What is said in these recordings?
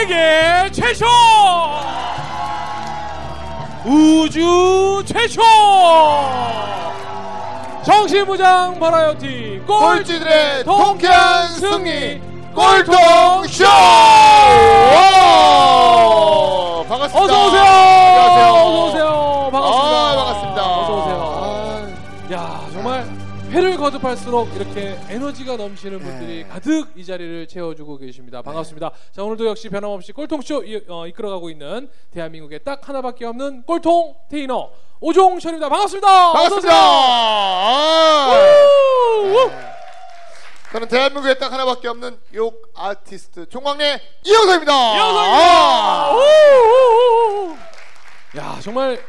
세계 최초 우주 최초 정신무장 버라이어티 꼴찌들의 통쾌한 승리 꼴통쇼 와! 반갑습니다. 어서 오세요 안녕하세요. 어서 오세요 회를 거듭할수록 이렇게 에너지가 넘치는 분들이 네. 가득 이 자리를 채워주고 계십니다. 반갑습니다. 자 오늘도 역시 변함없이 꼴통쇼 이, 어, 이끌어가고 있는 대한민국에 딱 하나밖에 없는 꼴통 테이너 오종철입니다. 반갑습니다. 반갑습니다. 아, 네. 저는 대한민국에 딱 하나밖에 없는 욕 아티스트 총광래 이영석입니다. 아, 야 정말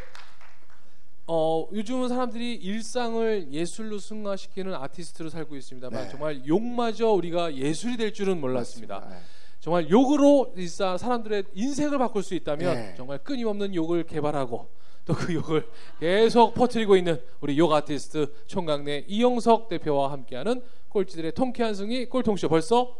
어, 요즘은 사람들이 일상을 예술로 승화시키는 아티스트로 살고 있습니다만 네. 정말 욕마저 우리가 예술이 될 줄은 몰랐습니다. 맞습니다. 정말 욕으로 일사 사람들의 인생을 바꿀 수 있다면 네. 정말 끊임없는 욕을 개발하고 또 그 욕을 계속 퍼뜨리고 있는 우리 욕 아티스트 총각내 이영석 대표와 함께하는 꼴찌들의 통쾌한 승리 꼴통쇼 벌써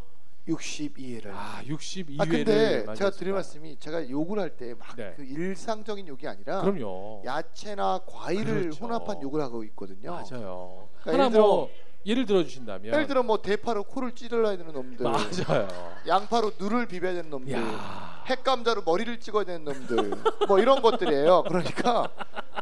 62회를. 아 62회를 아 근데 제가 드릴 말씀이 제가 욕을 할 때 막그 네. 일상적인 욕이 아니라 그럼요 야채나 과일을 그렇죠. 혼합한 욕을 하고 있거든요. 맞아요 그러니까 하나 뭐 예를 들어 주신다면 예를 들어 뭐 대파로 코를 찌르려야 되는 놈들, 맞아요 양파로 눈을 비벼야 되는 놈들, 야 핵감자로 머리를 찍어야 되는 놈들, 뭐 이런 것들이에요. 그러니까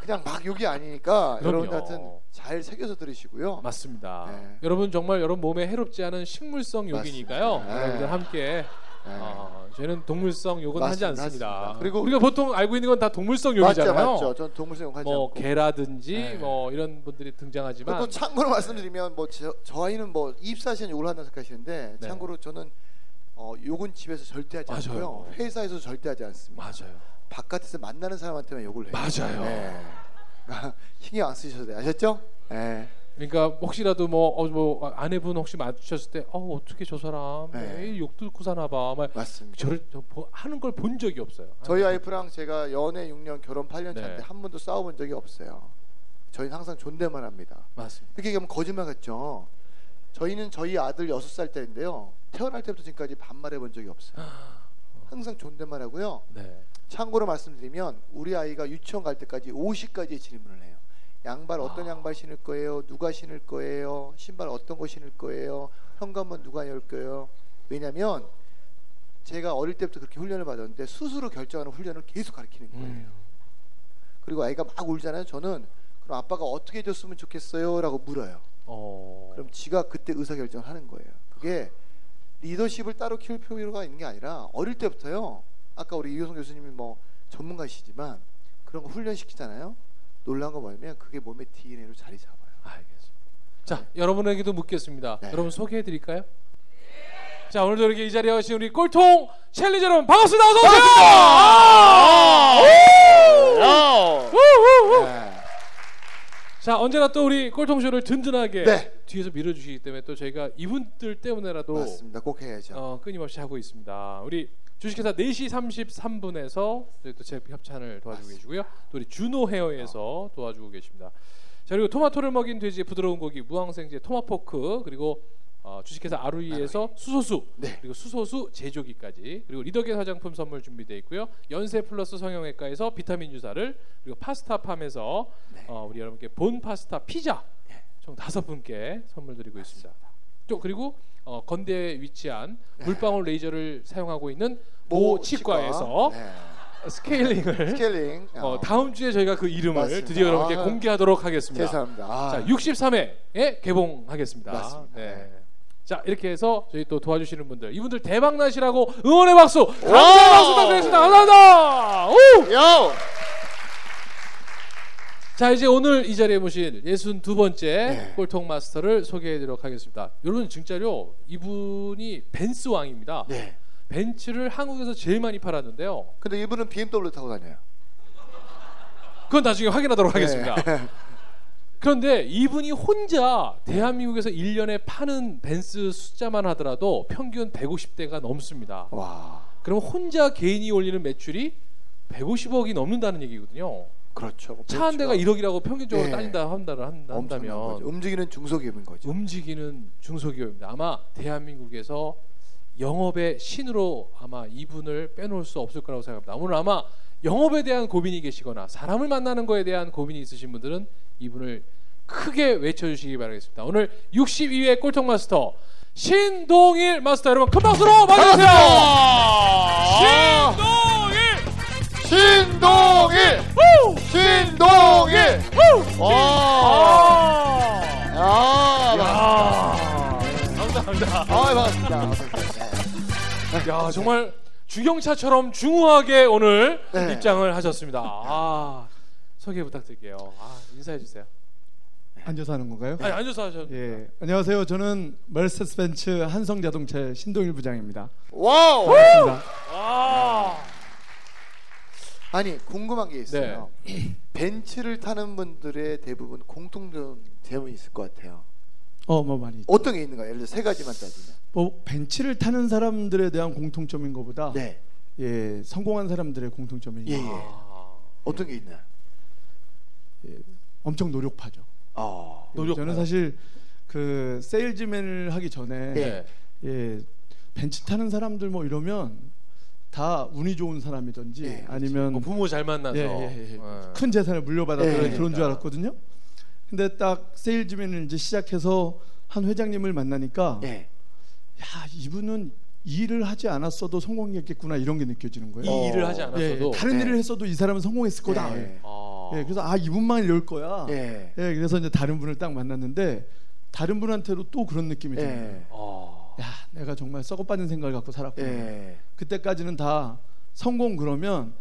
그냥 막 욕이 아니니까 그럼요. 여러분 하여튼 잘 새겨서 들으시고요. 맞습니다 네. 여러분 정말 여러분 몸에 해롭지 않은 식물성 욕이니까요. 네. 여러분들 함께 네. 어, 저희는 동물성 욕은 하지 맞습니다. 않습니다. 맞습니다. 그리고- 우리가 보통 알고 있는 건 다 동물성 맞죠, 욕이잖아요. 맞죠. 전 동물성 하지 뭐 않고. 개라든지 네. 뭐 이런 분들이 등장하지만 또 참고로 말씀드리면 뭐 저, 저 아이는 뭐 24시간 욕을 한다고 생각하시는데 네. 참고로 저는 어, 욕은 집에서 절대 하지 맞아요. 않고요. 회사에서 절대 하지 않습니다. 맞아요. 바깥에서 만나는 사람한테만 욕을 해요. 맞아요. 네. 신경 안 쓰셔도 돼요. 아셨죠? 네. 그러니까 혹시라도 뭐, 어, 뭐 아내분 혹시 마주쳤을 때 어, 어떻게 저 사람 네. 매일 욕 듣고 사나 봐. 막 맞습니다. 저를 저 보- 하는 걸 본 적이 없어요. 저희 와이프랑 제가 연애 6년 결혼 8년 네. 차인데 한 번도 싸워본 적이 없어요. 저희는 항상 존댓말 합니다. 맞습니다. 그렇게 얘기하면 거짓말 같죠. 저희는 저희 아들 6살 때인데요. 태어날 때부터 지금까지 반말해 본 적이 없어요. 항상 존댓말 하고요. 네. 참고로 말씀드리면 우리 아이가 유치원 갈 때까지 50가지의 질문을 해요. 양발 어떤 아. 양발 신을 거예요? 누가 신을 거예요? 신발 어떤 거 신을 거예요? 현관문 누가 열 거예요? 왜냐면 제가 어릴 때부터 그렇게 훈련을 받았는데 스스로 결정하는 훈련을 계속 가르치는 거예요. 음. 그리고 아이가 막 울잖아요. 저는 그럼 아빠가 어떻게 해줬으면 좋겠어요?라고 물어요. 어. 그럼 지가 그때 의사 결정을 하는 거예요. 그게 리더십을 따로 키울 필요가 있는 게 아니라 어릴 때부터요. 아까 우리 이효성 교수님이 뭐 전문가시지만 그런 거 훈련시키잖아요. 놀라운 거 뭐냐면 그게 몸의 DNA로 자리 잡아요. 알겠습니다. 자, 여러분에게도 묻겠습니다. 네. 여러분 소개해 드릴까요? 자, 오늘도 이렇게 이 자리에 오신 우리 꼴통 챌린저 여러분 반갑습니다. 어서 오세요. 아! 우후후. 네. 자, 언제나 또 우리 꼴통쇼를 든든하게 네. 뒤에서 밀어주시기 때문에 또 저희가 이분들 때문에라도 맞습니다. 꼭 해야죠. 어, 끊임없이 하고 있습니다. 우리 주식회사 4시 33분에서 또 제품 협찬을 도와주고 계시고요. 또 우리 준호 헤어에서 도와주고 계십니다. 자 그리고 토마토를 먹인 돼지의 부드러운 고기 무항생제 토마포크 그리고 어, 주식회사 아루이에서 수소수 네. 그리고 수소수 제조기까지 그리고 리더게 화장품 선물 준비되어 있고요. 연세 플러스 성형외과에서 비타민 유사를 그리고 파스타팜에서 네. 어, 우리 여러분께 본 파스타 피자 총 다섯 분께 선물 드리고 있습니다. 또 그리고 어, 건대에 위치한 물방울 레이저를 사용하고 있는 모 치과에서 네. 스케일링을 스케일링. 어, 다음 주에 저희가 그 이름을 맞습니다. 드디어 여러분께 아, 공개하도록 하겠습니다. 죄송합니다. 아, 자, 63회에 개봉하겠습니다. 맞습니다. 네. 자, 이렇게 해서 저희 또 도와주시는 분들, 이분들 대박 나시라고 응원의 박수, 감사의 박수 부탁드리겠습니다. 감사합니다. 오! 요! 자, 이제 오늘 이 자리에 모신 62번째 네. 꼴통 마스터를 소개해드리도록 하겠습니다. 여러분 진짜로 이분이 벤츠 왕입니다. 네. 벤츠를 한국에서 제일 많이 팔았는데요. 근데 이분은 BMW 타고 다녀요. 그건 나중에 확인하도록 하겠습니다. 네. 그런데 이분이 혼자 대한민국에서 1년에 파는 벤츠 숫자만 하더라도 평균 150대가 넘습니다. 와. 그럼 혼자 개인이 올리는 매출이 150억이 넘는다는 얘기거든요. 그렇죠. 뭐차한 대가 벤츠가 1억이라고 평균적으로 예. 따진다 한다를 한다-. 한다면 움직이는 중소기업인 거죠. 움직이는 중소기업입니다. 아마 대한민국에서 영업의 신으로 아마 이분을 빼놓을 수 없을 거라고 생각합니다. 오늘 아마 영업에 대한 고민이 계시거나 사람을 만나는 거에 대한 고민이 있으신 분들은 이분을 크게 외쳐주시기 바라겠습니다. 오늘 62회 꼴통 마스터 신동일 마스터 여러분 큰 박수로 맞아주세요. 야 정말 중형차처럼 중후하게 오늘 네. 입장을 하셨습니다. 아 소개 부탁드릴게요. 아 인사해 주세요. 앉아서 하는 건가요? 아니 앉아서 하셔. 예. 안녕하세요. 저는 메르세데스 벤츠 한성 자동차의 신동일 부장입니다. Wow! 반갑습니다. 아 아니, 궁금한 게 있어요. 네. 벤츠를 타는 분들의 대부분 공통된 제목이 있을 것 같아요. 어, 뭐 많이. 있죠. 어떤 게 있는가요? 예를 들어 세 가지만 따지면. 뭐 벤츠를 타는 사람들에 대한 공통점인 것보다 네. 예, 성공한 사람들의 공통점이 예, 예. 아, 어떤 게 있나요? 엄청 노력파죠. 어. 노력. 저는 사실 그 세일즈맨을 하기 전에 네. 예, 벤츠 타는 사람들 뭐 이러면 다 운이 좋은 사람이든지 예, 그렇죠. 아니면 뭐 부모 잘 만나서. 예, 예, 예. 예. 큰 재산을 물려받았던 예, 그런 줄 그러니까. 알았거든요. 근데 딱 세일즈맨을 이제 시작해서 한 회장님을 만나니까 예. 야 이분은 이 일을 하지 않았어도 성공했겠구나 이런 게 느껴지는 거예요. 이 어. 일을 하지 않았어도. 예, 다른 네. 일을 했어도 이 사람은 성공했을 거다. 예. 예. 아. 그래서 아 이분만 이럴 거야. 예. 예, 그래서 이제 다른 분을 딱 만났는데 다른 분한테도 또 그런 느낌이 드는 거예요. 예. 아. 야 내가 정말 썩어빠진 생각을 갖고 살았구나. 예. 그때까지는 다 성공 그러면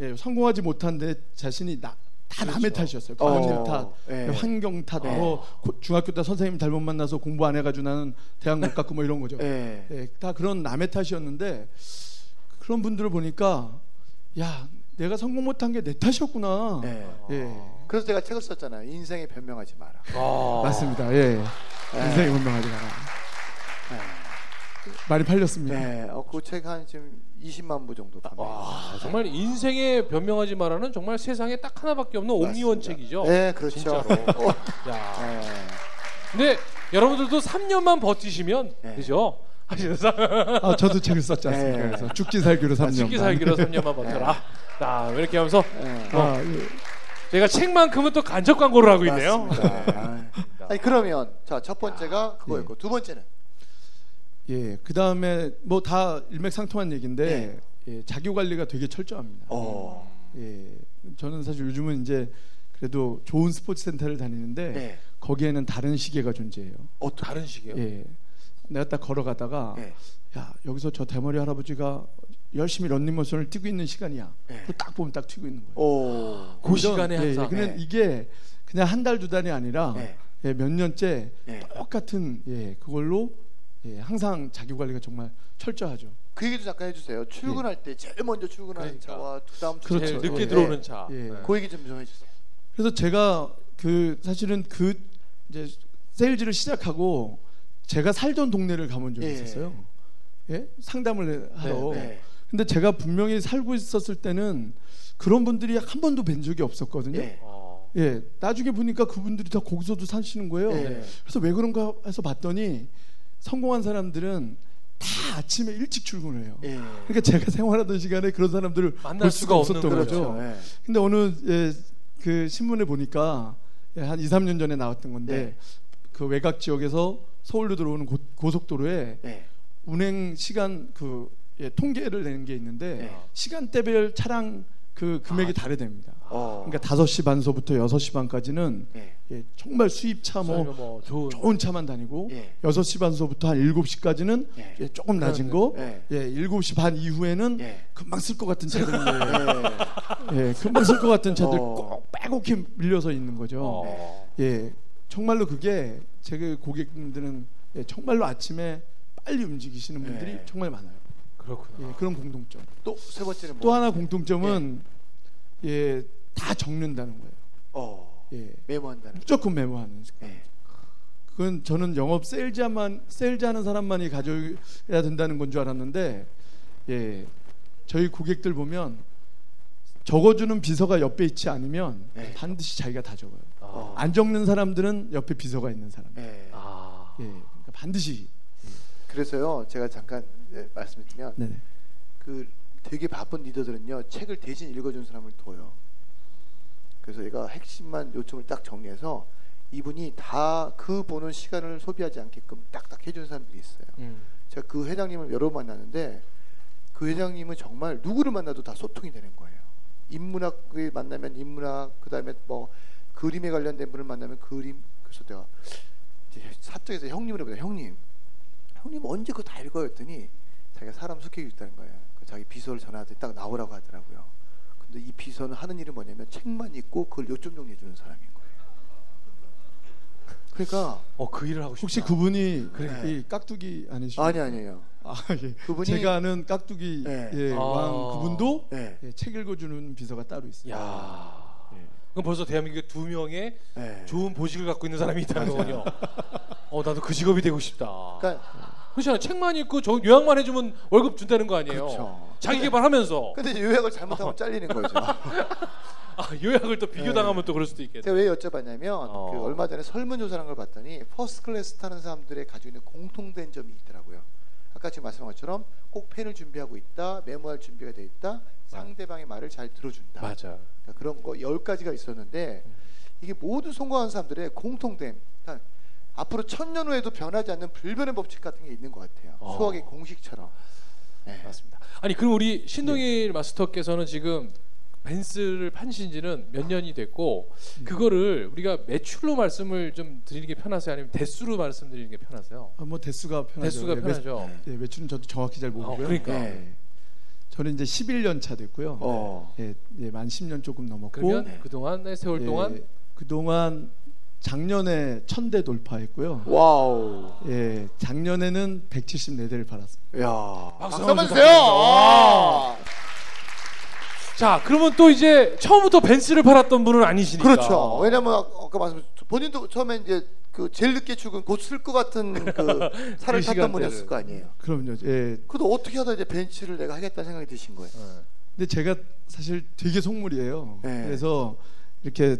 예, 성공하지 못한 내 자신이 나, 다 남의 그렇죠. 탓이었어요. 부모님 탓, 예. 환경 탓, 예. 뭐 고- 중학교 때 선생님 잘못 만나서 공부 안 해가지고 나는 대학 못 갔고 뭐 이런 거죠. 예. 예, 다 그런 남의 탓이었는데 그런 분들을 보니까 야 내가 성공 못한 게 내 탓이었구나. 예. 예. 그래서 제가 책을 썼잖아요. 인생에 변명하지 마라. 아. 맞습니다. 예. 인생의 운명하지 마라. 많이 팔렸습니다. 네, 어, 그책 한 지금 20만 부 정도 판매. 와, 정말 인생에 변명하지 마라는 정말 세상에 딱 하나밖에 없는 옴니원 책이죠. 네, 그렇죠. 진짜로. 어, 야. 네. 근데 여러분들도 3년만 버티시면 네. 그죠? 하시는 사아 저도 책을 썼지 않습니까? 네. 그래서 죽기 살기로 3년. 죽기 살기로 3년만 버텨라. 자, 이렇게 하면서 네. 아, 예. 제가 책만큼은 또 간접 광고를 하고 있네요. 맞습니다. 아니 그러면 자 첫 번째가 그거였고 두 번째는 예, 그 다음에 뭐 다 일맥상통한 얘기인데 예, 자기 관리가 되게 철저합니다. 어, 예, 저는 사실 요즘은 이제 그래도 좋은 스포츠 센터를 다니는데 네, 거기에는 다른 시계가 존재해요. 어, 다른 식이에요. 예, 내가 딱 걸어가다가 네, 야 여기서 저 대머리 할아버지가 열심히 런닝머신을 뛰고 있는 시간이야. 네. 딱 보면 딱 튀고 있는 거예요. 오, 그 시간에 예, 예, 항상. 근데 네. 이게 그냥 한 달 두 달이 아니라 네, 예, 몇 년째 네. 똑같은 예, 그걸로 예, 항상 자기 관리가 정말 철저하죠. 그 얘기도 잠깐 해주세요. 출근할 때 제일 먼저 출근하는 그러니까. 차와 그 다음 그렇죠. 제일 늦게 예. 들어오는 차. 예. 네. 그 얘기 좀 좀 해주세요. 그래서 제가 그 사실은 그 이제 세일즈를 시작하고 제가 살던 동네를 가본 적이 예. 있었어요. 예? 상담을 하러. 네, 근데 제가 분명히 살고 있었을 때는 그런 분들이 한 번도 뵌 적이 없었거든요. 네, 어. 예. 나중에 보니까 그분들이 다 거기서도 사시는 거예요. 네. 그래서 왜 그런가 해서 봤더니 성공한 사람들은 다 아침에 일찍 출근을 해요. 예, 그러니까 제가 생활하던 시간에 그런 사람들을 만날 볼 수가 없었던 그렇죠. 거죠. 예. 근데 어느 예, 그 신문에 보니까 예, 한 2, 3년 전에 나왔던 건데 네. 그 외곽 지역에서 서울로 들어오는 고, 고속도로에 네. 운행 시간 그 예, 통계를 내는 게 있는데 네. 시간대별 차량 그 금액이 다르답니다. 어. 그러니까 5시 반서부터 6시 반까지는 예. 예, 정말 수입차 뭐 뭐 좋은 좋은 차만 다니고 예. 6시 반서부터 한 7시까지는 예. 예, 조금 낮은 거 예. 예, 7시 반 이후에는 예. 금방 쓸 것 같은 차들이 예. 예, 금방 쓸 것 같은 차들 어. 꼭 빼곡히 밀려서 있는 거죠. 어. 예, 정말로 그게 제 고객님들은 예, 정말로 아침에 빨리 움직이시는 분들이 예. 정말 많아요. 그렇구나. 예, 그런 공통점. 또 세 번째는 또 뭐? 하나 공통점은 예, 다 적는다는 거예요. 어. 예, 메모한다는. 무조건 메모하는 습관. 예. 그건 저는 영업 세일즈만 세일즈하는 사람만이 가져야 된다는 건 줄 알았는데 예 저희 고객들 보면 적어주는 비서가 옆에 있지 않으면 네. 반드시 자기가 다 적어요. 어. 안 적는 사람들은 옆에 비서가 있는 사람. 예. 아. 예, 그러니까 반드시. 그래서요, 제가 잠깐 예, 말씀드리면 네네. 그 되게 바쁜 리더들은요 책을 대신 읽어준 사람을 둬요. 그래서 얘가 핵심만 요청을 딱 정리해서 이분이 다 그 보는 시간을 소비하지 않게끔 딱딱 해주는 사람들이 있어요. 음. 제가 그 회장님을 여러 번 만났는데 그 회장님은 정말 누구를 만나도 다 소통이 되는 거예요. 인문학을 만나면 인문학, 그 다음에 뭐 그림에 관련된 분을 만나면 그림. 그래서 내가 사적에서 형님을 해보자. 형님, 형님 언제 그거 다 읽어요? 했더니 자기가 사람 속이고 있다는 거예요. 그 자기 비서를 전화하더니 딱 나오라고 하더라고요. 근데 이 비서는 하는 일은 뭐냐면 책만 읽고 그걸 요점 정리해 주는 사람인 거예요. 그러니까 어, 그 일을 하고 싶다. 혹시 그분이 그래. 이 깍두기 아니시죠? 아니 아니에요. 아, 예. 그분이 제가 아는 깍두기 네. 예, 아. 왕 그분도 네. 예, 책 읽어주는 비서가 따로 있어요. 야. 예. 그럼 벌써 대한민국에 두 명의 네. 좋은 보직을 갖고 있는 사람이 있다는 거군요. 어, 나도 그 직업이 되고 싶다. 그러니까 그렇잖아요. 책만 읽고 저 요약만 해주면 월급 준다는 거 아니에요. 그렇죠. 자기 개발하면서 근데 요약을 잘못하면 잘리는 거죠. 아, 요약을 또 비교당하면 또 그럴 수도 있겠네. 제가 왜 여쭤봤냐면 어. 그 얼마 전에 설문조사라는 걸 봤더니 first class 타는 사람들의 가지고 있는 공통된 점이 있더라고요. 아까 지금 말씀한 것처럼 꼭 펜을 준비하고 있다, 메모할 준비가 돼 있다, 상대방의 말을 잘 들어준다. 맞아. 그러니까 그런 거 열 가지가 있었는데 이게 모든 성공한 사람들의 공통된 그러니까 앞으로 천년 후에도 변하지 않는 불변의 법칙 같은 게 있는 것 같아요. 어. 수학의 공식처럼. 네. 맞습니다. 아니 그럼 우리 신동일 마스터께서는 지금 벤스를 파신 지는 몇 년이 됐고 그거를 우리가 매출로 말씀을 좀 드리는 게 편하세요? 아니면 대수로 말씀드리는 게 편하세요? 아, 뭐 대수가 편하죠. 대수가 예, 매- 편하죠. 예, 매출은 저도 정확히 잘 모르고요. 어, 그러니까. 네. 저는 이제 11년 차 됐고요. 어. 예, 예, 만 10년 조금 넘었고 그러면 네. 그동안의 세월 동안 그 동안 작년에 천대 돌파했고요. Wow. 예, 작년에는 174대를 팔았습니다. 야. 박수 한번 주세요. 아. 자 그러면 또 이제 처음부터 벤츠를 팔았던 분은 아니시니까 그렇죠. 왜냐면 아까 말씀 본인도 처음에 이제 그 제일 늦게 출근 곧 설 것 같은 그 그 차를 탔던. 분이었을 거 아니에요. 그럼요. 예. 그래도 어떻게 하다 이제 벤츠를 내가 하겠다는 생각이 드신 거예요. 네. 근데 제가 사실 되게 속물이에요. 네. 그래서 이렇게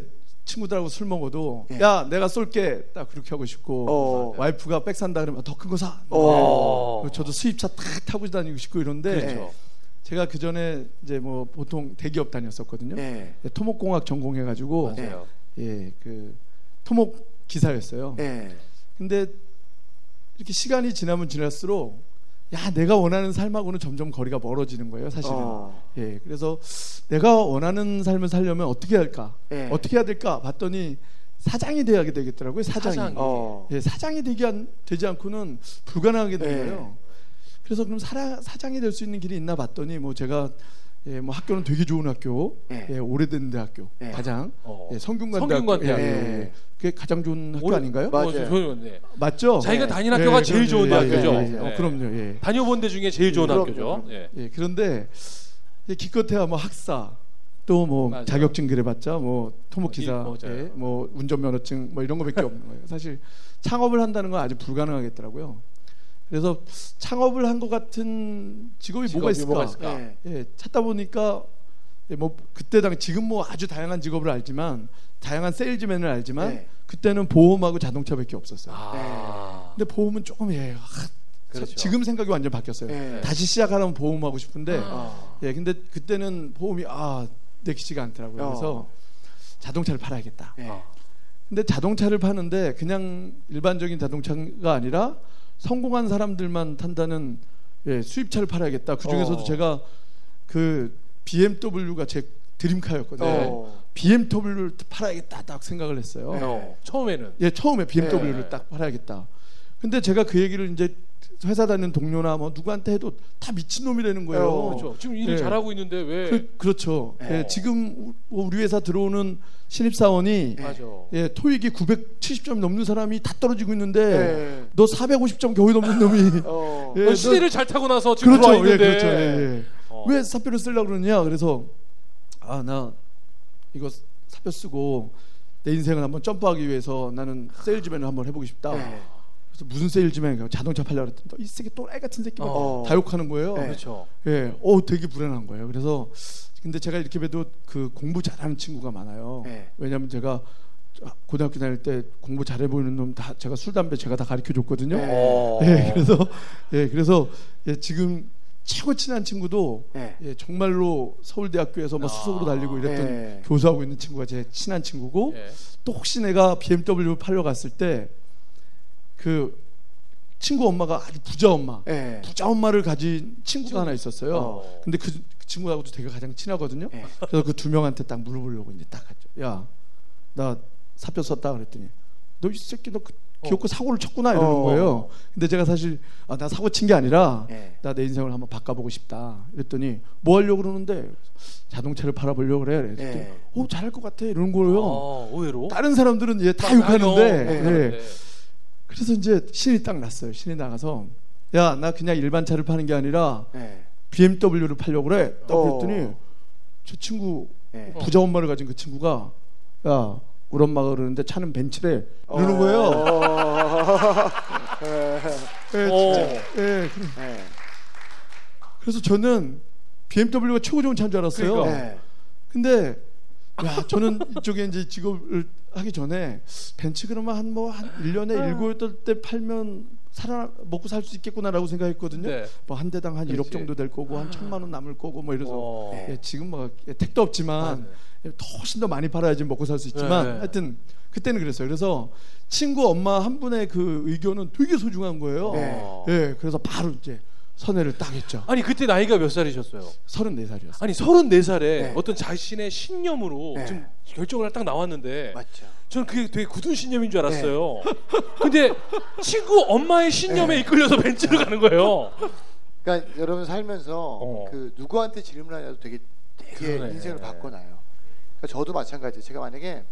친구들하고 술 먹어도 네. 야 내가 쏠게 딱 그렇게 하고 싶고 어. 와이프가 백 산다 그러면 더 큰 거 사. 어. 그리고 저도 수입차 탁 타고 다니고 싶고 이런데 그렇죠. 제가 그 전에 이제 뭐 보통 대기업 다녔었거든요. 네. 토목공학 전공해가지고 맞아요. 예 그 토목 기사였어요. 네. 근데 이렇게 시간이 지나면 지날수록 야 내가 원하는 삶하고는 점점 거리가 멀어지는 거예요 사실은. 어. 예 그래서 내가 원하는 삶을 살려면 어떻게 할까? 네. 어떻게 해야 될까? 봤더니 사장이 돼야 되겠더라고요 사장이. 사장이. 어. 예 사장이 되기 안, 되지 않고는 불가능하게 된 네. 거예요. 그래서 그럼 사라, 사장이 될 수 있는 길이 있나 봤더니 뭐 제가 예, 뭐 학교는 되게 좋은 학교, 네. 예, 오래된 대학교 네. 가장 어. 예, 성균관 대학교, 성균관 예, 대학교. 예, 예. 그게 가장 좋은 학교 오래- 아닌가요? 맞아요. 어, 네. 맞죠? 자기가 네. 다닌 학교가 예, 제일 그럼요. 좋은 예, 학교죠. 예, 예. 네. 어, 그럼요. 예. 다녀본 데 중에 제일 좋은 그럼요, 학교죠. 그럼요. 예. 예, 그런데 이제 기껏해야 뭐 학사 또 뭐 맞아요. 자격증 그래봤자 뭐 토목 기사, 뭐, 일- 맞아요. 예, 뭐 운전면허증 뭐 이런 거밖에 없는 거예요. 사실 창업을 한다는 건 아주 불가능하겠더라고요. 그래서 창업을 한 것 같은 직업이, 뭐가 직업이 있을까? 뭐가 있을까? 네. 예, 찾다 보니까 예, 뭐 그때 당 지금 뭐 아주 다양한 직업을 알지만 다양한 세일즈맨을 알지만 네. 그때는 보험하고 자동차밖에 없었어요. 아. 근데 보험은 조금 예, 아, 그렇죠. 지금 생각이 완전 바뀌었어요. 네. 다시 시작하려면 보험하고 싶은데 어. 예, 근데 그때는 보험이 아 내키지가 않더라고요. 어. 그래서 자동차를 팔아야겠다. 네. 근데 자동차를 파는데 그냥 일반적인 자동차가 아니라 성공한 사람들만 탄다는 예, 수입차를 팔아야겠다. 그 중에서도 어. 제가 그 BMW가 제 드림카였거든요. 어. BMW를 팔아야겠다 딱 생각을 했어요. 네. 어, 처음에는 예, 처음에 BMW를 네. 딱 팔아야겠다. 근데 제가 그 얘기를 이제 회사 다니는 동료나 뭐 누구한테 해도 다 미친 놈이라는 거예요. 어. 그렇죠. 지금 일을 예. 잘하고 있는데 왜? 그, 그렇죠. 네. 예, 지금 우- 우리 회사 들어오는 신입 사원이 맞아. 예, 토익이 970점 넘는 사람이 다 떨어지고 있는데 네. 너 450점 겨우 넘는 놈이 어. 예, 시대를 잘 타고 나서 지금 그렇죠. 들어와 예, 있는데 그렇죠. 예, 예. 어. 왜 사표를 쓰려고 그러냐? 그래서 아, 나 이거 사표 쓰고 내 인생을 한번 점프하기 위해서 나는 세일즈맨을 한번 해보고 싶다. 네. 그래서 무슨 세일즈맨? 자동차 팔려고 그랬더니 너이 새끼 또라이 같은 새끼 막 어. 다 욕하는 거예요. 네. 그렇죠. 예, 어 되게 불안한 거예요. 그래서 근데 제가 이렇게 봬도 그 공부 잘하는 친구가 많아요. 네. 왜냐하면 제가 고등학교 다닐 때 공부 잘해 보이는 놈 다 제가 술 담배 제가 다 가르쳐 줬거든요. 네. 어. 예, 그래서 예, 그래서 예, 지금 최고 친한 친구도 네. 예, 정말로 서울대학교에서 뭐 아. 수석으로 달리고 이랬던 네. 교수하고 있는 친구가 제 친한 친구고 예. 또 혹시 내가 BMW 팔러 갔을 때 그 친구 엄마가 아주 부자 엄마 네. 부자 엄마를 가진 친구가 하나 있었어요. 어. 근데 그, 그 친구하고도 되게 가장 친하거든요. 네. 그래서 그 두 명한테 딱 물어보려고 이제 딱 갔죠. 야, 나 사표 썼다 그랬더니 너 이 새끼 너 그, 기어코 사고를 쳤구나 이러는 어. 거예요. 근데 제가 사실 아, 나 사고 친 게 아니라 네. 나내 인생을 한번 바꿔보고 싶다. 그랬더니 뭐 하려고 그러는데 자동차를 팔아보려고 그래. 그랬더니 네. 오 잘할 것 같아 이러는 거예요. 어, 의외로 다른 사람들은 얘다딱 욕하는데 나요. 예. 네. 그래서 이제 신이 딱 났어요. 신이 나가서 야 나 그냥 일반 차를 파는 게 아니라 네. BMW를 팔려고 그래. 딱 어. 그랬더니 저 친구 네. 부자 엄마를 가진 그 친구가 야 우리 엄마가 그러는데 차는 벤츠래 이러는 어. 거예요. 네. 예, 어. 진짜. 예, 그래. 네. 그래서 저는 BMW가 최고 좋은 차인 줄 알았어요. 그러니까. 네. 근데 야 저는 이쪽에 이제 직업을 하기 전에 벤츠 그러면 한뭐한 1년에 아. 일곱 여덟 대 팔면 살아 먹고 살 수 있겠구나라고 생각했거든요. 네. 뭐한 대당 한 그렇지. 1억 정도 될 거고 한 천만 원 남을 거고 뭐 이래서 어. 네. 예, 지금 뭐 예, 택도 없지만 예, 더 훨씬 더 많이 팔아야지 먹고 살 수 있지만 네, 네. 하여튼 그때는 그랬어요. 그래서 친구 엄마 한 분의 그 의견은 되게 소중한 거예요. 네. 어. 예, 그래서 바로 이제 선회를 딱 했죠. 아니 그때 나이가 몇 살이셨어요? 34살이었어요. 아니 34살에 네. 어떤 자신의 신념으로 네. 지금 결정을 딱 나왔는데 맞죠. 저는 그게 되게 굳은 신념인 줄 알았어요. 근데 친구 엄마의 신념에 네. 이끌려서 벤츠를 가는 거예요. 그러니까 여러분 살면서 어. 그 누구한테 질문하냐도 되게 되게 그러네. 인생을 바꿔놔요. 그러니까 저도 마찬가지. 제가 만약에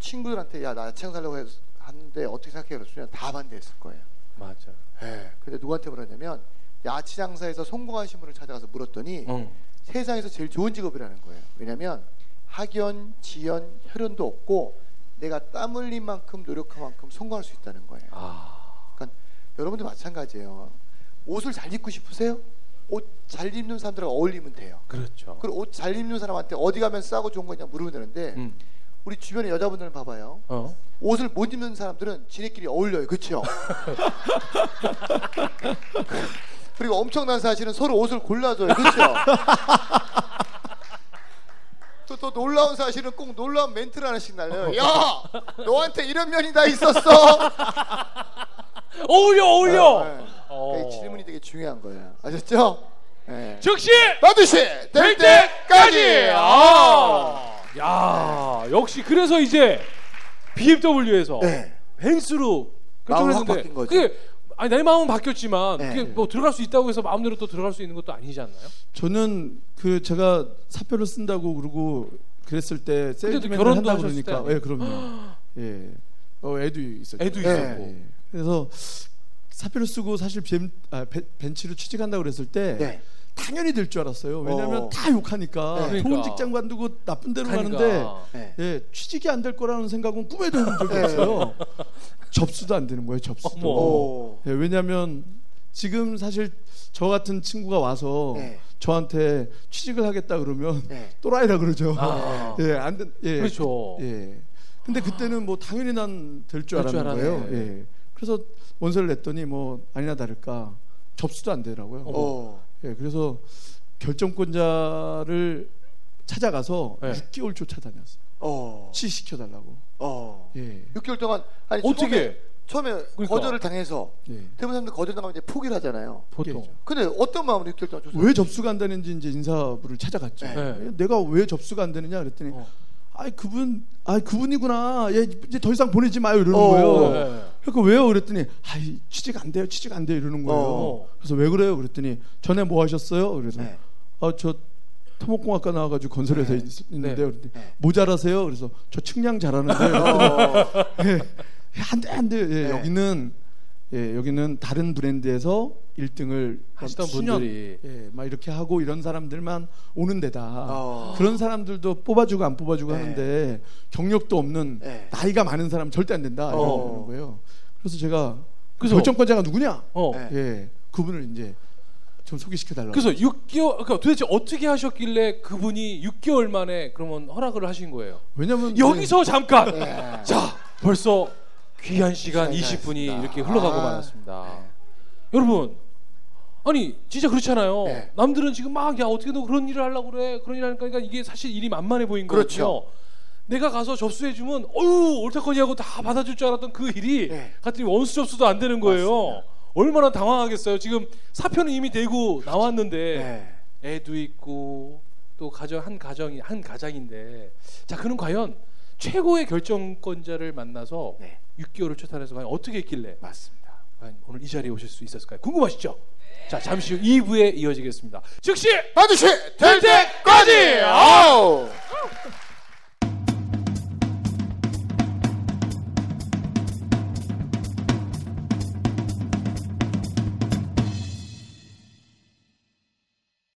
친구들한테 야나 야채장 살려고 해- 하는데 어떻게 생각해 그랬으면 다 반대했을 거예요. 맞아. 예. 근데 누구한테 물었냐면 야채 장사에서 성공하신 분을 찾아가서 물었더니 응. 세상에서 제일 좋은 직업이라는 거예요. 왜냐하면 학연, 지연, 혈연도 없고 내가 땀 흘린 만큼 노력한 만큼 성공할 수 있다는 거예요. 아. 그러니까 여러분도 마찬가지예요. 옷을 잘 입고 싶으세요? 옷 잘 입는 사람들하고 어울리면 돼요. 그렇죠. 그리고 옷 잘 입는 사람한테 어디 가면 싸고 좋은 거냐 물으면 되는데 음. 우리 주변의 여자분들은 봐봐요. 어. 옷을 못 입는 사람들은 지네끼리 어울려요. 그렇죠? 그리고 엄청난 사실은 서로 옷을 골라줘요. 그렇죠? 또, 또 놀라운 사실은 꼭 놀라운 멘트를 하나씩 날려요. 야! 너한테 이런 면이 다 있었어! 어울려 어울려. 네, 네. 어. 그러니까 이 질문이 되게 중요한 거예요. 아셨죠? 네. 즉시 반드시 될 때까지! 아! 야 역시 그래서 이제 BMW에서 네. 벤츠로 마음이 확 결정했는데 바뀐 거죠. 그게 아니 내 마음은 바뀌었지만 네. 그게 뭐 들어갈 수 있다고 해서 마음대로 또 들어갈 수 있는 것도 아니지 않나요? 저는 그 제가 사표를 쓴다고 그러고 그랬을 때 세일즈맨을 결혼도 한다 그러니까 때예 그럼요 예 어, 애도 있었죠 애도 네. 있었고 예. 그래서 사표를 쓰고 사실 벤, 아, 벤- 벤치로 취직한다 고 그랬을 때 네. 당연히 될 줄 알았어요 왜냐하면 어. 다 욕하니까 네. 좋은 그러니까. 직장 관두고 나쁜 데로 그러니까. 가는데 네. 예, 취직이 안 될 거라는 생각은 꿈에도 해본 적이 네. 없어요 접수도 안 되는 거예요 접수도 어머. 오. 예, 왜냐하면 지금 사실 저 같은 친구가 와서 네. 저한테 취직을 하겠다 그러면 네. 또라이라 그러죠. 아. 예, 안 된, 예. 그렇죠. 예. 근데 그때는 뭐 당연히 난 될 줄 알았는 거예요. 알았네. 예. 그래서 원서를 냈더니 뭐 아니나 다를까 접수도 안 되더라고요. 오. 예, 그래서 결정권자를 찾아가서 네. 6개월 쫓아다녔어요. 오. 취직시켜 달라고. 어. 예. 6개월 동안 아니 어떻게? 처음에 처음에 그러니까. 거절을 당해서 예. 대부분 사람들 거절 당하면 이제 포기를 하잖아요. 보통. 예. 근데 어떤 마음으로 6개월 동안 조사? 왜 접수가 안 되는지 이제 인사부를 찾아갔죠. 네. 네. 내가 왜 접수가 안 되느냐 그랬더니 어. 아이 그분 아 그분이구나. 얘 이제 더 이상 보내지 마요 이러는 어. 거예요. 네. 그러니까 왜요? 그랬더니 아이 취직 안 돼요. 취직 안 돼요 이러는 거예요. 어. 그래서 왜 그래요? 그랬더니 전에 뭐 하셨어요? 그래서 네. 아저 토목공학과 나와가지고 건설회사에 네. 있, 는데 네. 네. 뭐 잘하세요? 그래서 저 측량 잘하는데 어. 한대 한대 예, 네. 여기는 예, 여기는 다른 브랜드에서 1등을 하시던 수년, 분들이 예, 막 이렇게 하고 이런 사람들만 오는 데다. 어. 그런 사람들도 뽑아주고 안 뽑아주고 네. 하는데 경력도 없는 네. 나이가 많은 사람 절대 안 된다 어. 이러는 거예요. 그래서 제가 그래서- 결정권자가 누구냐? 어. 네. 예, 그분을 이제 좀 소개시켜 달라고. 그래서 6개월 그러니까 도대체 어떻게 하셨길래 그분이 6개월 만에 그러면 허락을 하신 거예요? 왜냐면 여기서 잠깐. 네. 자, 벌써 귀한 시간 시간이 20분이 다 이렇게. 흘러가고 아. 말았습니다. 여러분, 아니 진짜 그렇잖아요. 네. 남들은 지금 막 야 어떻게 너 그런 일을 하려고 그래 그런 일 하니까 그러니까 이게 사실 일이 만만해 보인 그렇죠. 거거든요. 내가 가서 접수해주면 어유 옳다거니 하고 다 받아줄 줄 알았던 그 일이 네. 갔더니 원수 접수도 안 되는 거예요. 맞습니다. 얼마나 당황하겠어요. 지금 사표는 이미 되고 나왔는데 네. 애도 있고 또 가정 한 가정이 한 가장인데 자 그는 과연 최고의 결정권자를 만나서 네. 6개월을 초탈해서 과연 어떻게 했길래 맞습니다. 과연 오늘 이 자리에 오실 수 있었을까요? 궁금하시죠? 자 잠시 후 2부에 이어지겠습니다. 즉시 반드시 될 때까지. 아우.